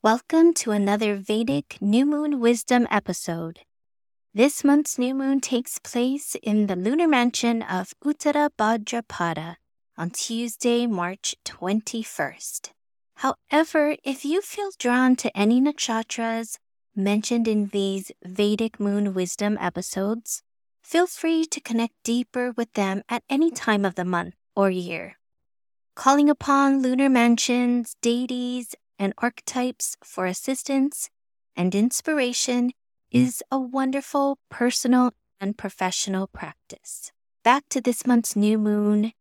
Welcome to another Vedic New Moon Wisdom episode. This month's new moon takes place in the lunar mansion of Uttara Bhadrapada on Tuesday, March 21st. However, if you feel drawn to any nakshatras mentioned in these Vedic moon wisdom episodes, feel free to connect deeper with them at any time of the month or year. Calling upon lunar mansions, deities, and archetypes for assistance and inspiration is a wonderful personal and professional practice. Back to this month's new moon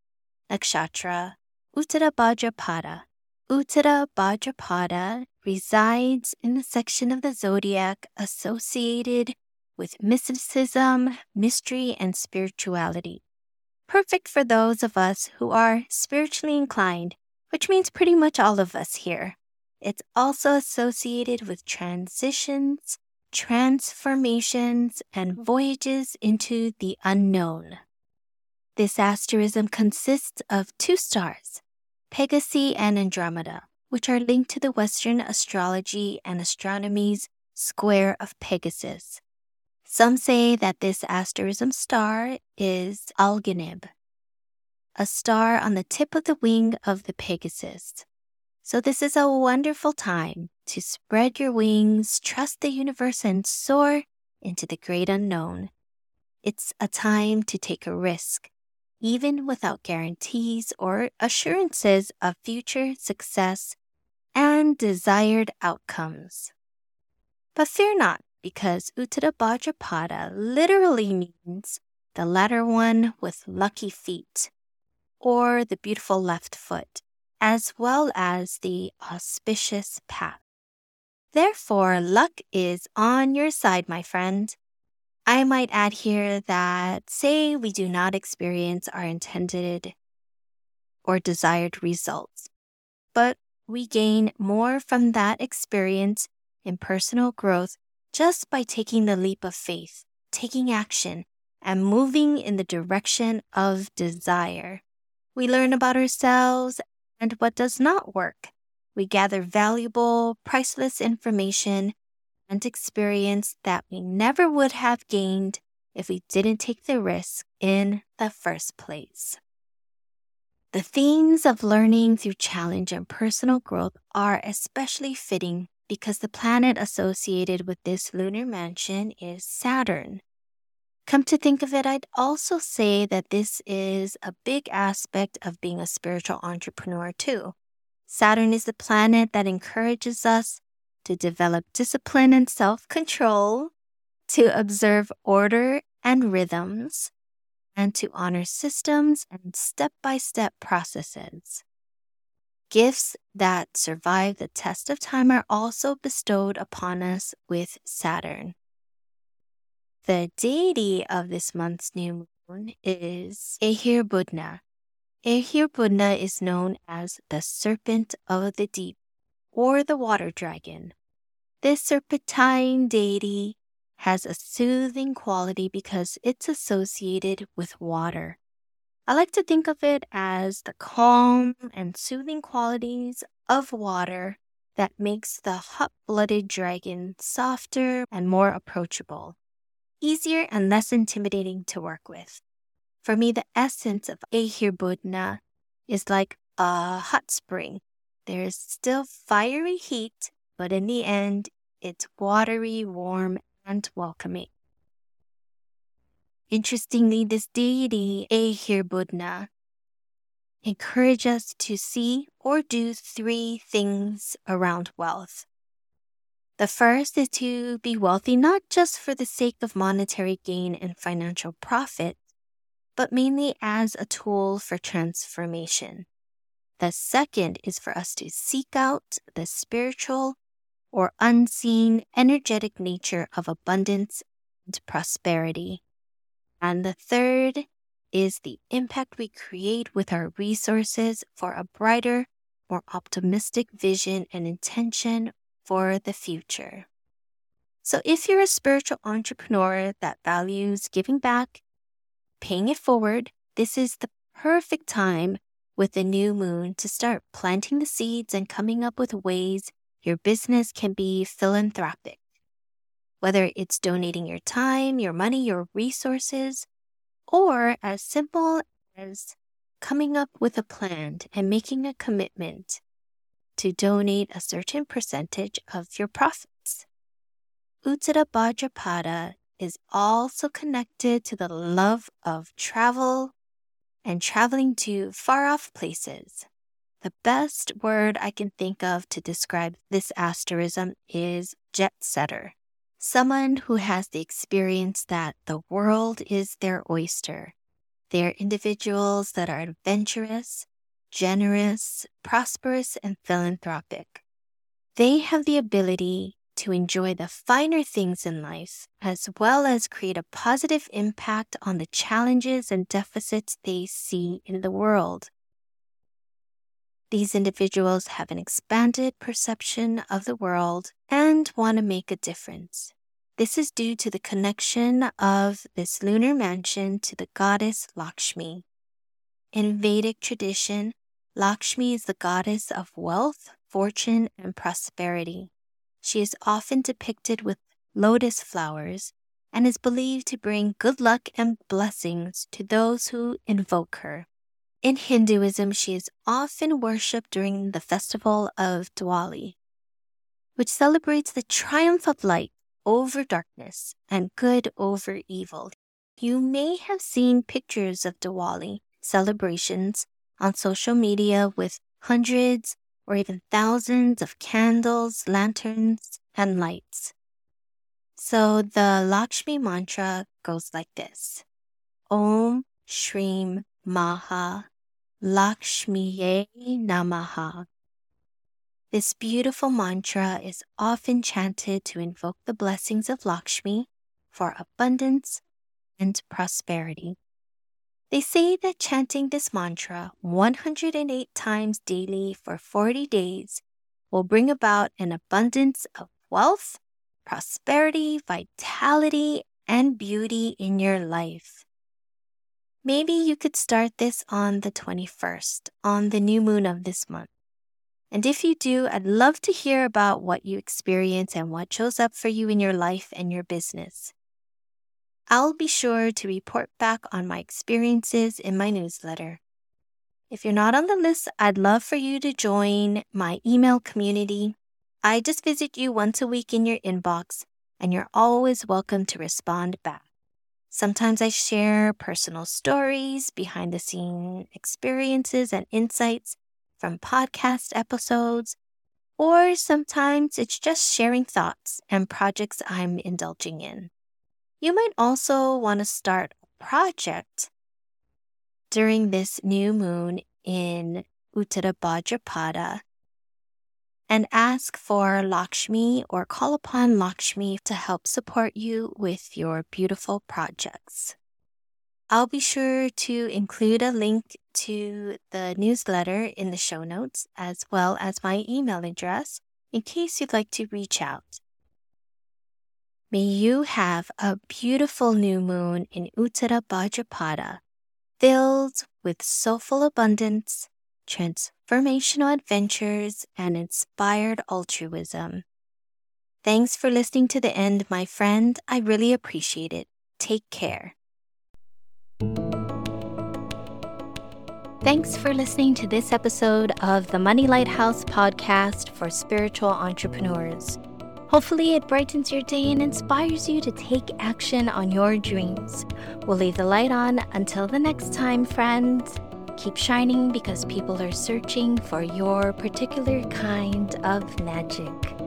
nakshatra, Uttara Bhadrapada. Uttara Bhadrapada resides in the section of the zodiac associated with mysticism, mystery, and spirituality. Perfect for those of us who are spiritually inclined, which means pretty much all of us here. It's also associated with transitions, transformations, and voyages into the unknown. This asterism consists of two stars, Pegasi and Andromeda, which are linked to the Western astrology and astronomy's square of Pegasus. Some say that this asterism star is Algenib, a star on the tip of the wing of the Pegasus. So, this is a wonderful time to spread your wings, trust the universe, and soar into the great unknown. It's a time to take a risk, even without guarantees or assurances of future success and desired outcomes. But fear not, because Uttara Bhadrapada literally means the latter one with lucky feet, or the beautiful left foot as well as the auspicious path. Therefore, luck is on your side, my friend. I might add here that, say, we do not experience our intended or desired results, but we gain more from that experience in personal growth just by taking the leap of faith, taking action, and moving in the direction of desire. We learn about ourselves and what does not work. We gather valuable, priceless information and experience that we never would have gained if we didn't take the risk in the first place. The themes of learning through challenge and personal growth are especially fitting because the planet associated with this lunar mansion is Saturn, Come to think of it, I'd also say that this is a big aspect of being a spiritual entrepreneur, too. Saturn is the planet that encourages us to develop discipline and self control, to observe order and rhythms, and to honor systems and step by step processes. Gifts that survive the test of time are also bestowed upon us with Saturn. The deity of this month's new moon is Ahir Budna. Ahir Budna is known as the serpent of the deep or the water dragon. This serpentine deity has a soothing quality because it's associated with water. I like to think of it as the calm and soothing qualities of water that makes the hot-blooded dragon softer and more approachable easier and less intimidating to work with. For me, the essence of Ahir is like a hot spring. There's still fiery heat, but in the end, it's watery, warm, and welcoming. Interestingly, this deity, Ahirbudna, encourages us to see or do three things around wealth. The first is to be wealthy not just for the sake of monetary gain and financial profit, but mainly as a tool for transformation. The second is for us to seek out the spiritual or unseen energetic nature of abundance and prosperity. And the third is the impact we create with our resources for a brighter, more optimistic vision and intention for the future. So, if you're a spiritual entrepreneur that values giving back, paying it forward, this is the perfect time with the new moon to start planting the seeds and coming up with ways your business can be philanthropic. Whether it's donating your time, your money, your resources, or as simple as coming up with a plan and making a commitment to donate a certain percentage of your profits. Uttara Bhadrapada is also connected to the love of travel and traveling to far off places. The best word I can think of to describe this asterism is jet setter someone who has the experience that the world is their oyster. They're individuals that are adventurous, generous, prosperous, and philanthropic. They have the ability to enjoy the finer things in life, as well as create a positive impact on the challenges and deficits they see in the world. These individuals have an expanded perception of the world and want to make a difference. This is due to the connection of this lunar mansion to the goddess Lakshmi. In Vedic tradition, Lakshmi is the goddess of wealth, fortune, and prosperity. She is often depicted with lotus flowers and is believed to bring good luck and blessings to those who invoke her. In Hinduism, she is often worshipped during the festival of Diwali, which celebrates the triumph of light over darkness and good over evil. You may have seen pictures of Diwali celebrations on social media with hundreds or even thousands of candles, lanterns, and lights. So the Lakshmi mantra goes like this Om Shrim Maha Lakshmiye Namaha. This beautiful mantra is often chanted to invoke the blessings of Lakshmi for abundance and prosperity. They say that chanting this mantra 108 times daily for 40 days will bring about an abundance of wealth, prosperity, vitality, and beauty in your life. Maybe you could start this on the 21st, on the new moon of this month. And if you do, I'd love to hear about what you experience and what shows up for you in your life and your business. I'll be sure to report back on my experiences in my newsletter. If you're not on the list, I'd love for you to join my email community. I just visit you once a week in your inbox, and you're always welcome to respond back. Sometimes I share personal stories, behind the scene experiences, and insights from podcast episodes, or sometimes it's just sharing thoughts and projects I'm indulging in. You might also want to start a project during this new moon in Uttara Bhadrapada and ask for Lakshmi or call upon Lakshmi to help support you with your beautiful projects. I'll be sure to include a link to the newsletter in the show notes as well as my email address in case you'd like to reach out. May you have a beautiful new moon in Uttara Bhadrapada filled with soulful abundance transformational adventures, and inspired altruism. Thanks for listening to the end, my friend. I really appreciate it. Take care. Thanks for listening to this episode of the Money Lighthouse podcast for spiritual entrepreneurs. Hopefully, it brightens your day and inspires you to take action on your dreams. We'll leave the light on until the next time, friends. Keep shining because people are searching for your particular kind of magic.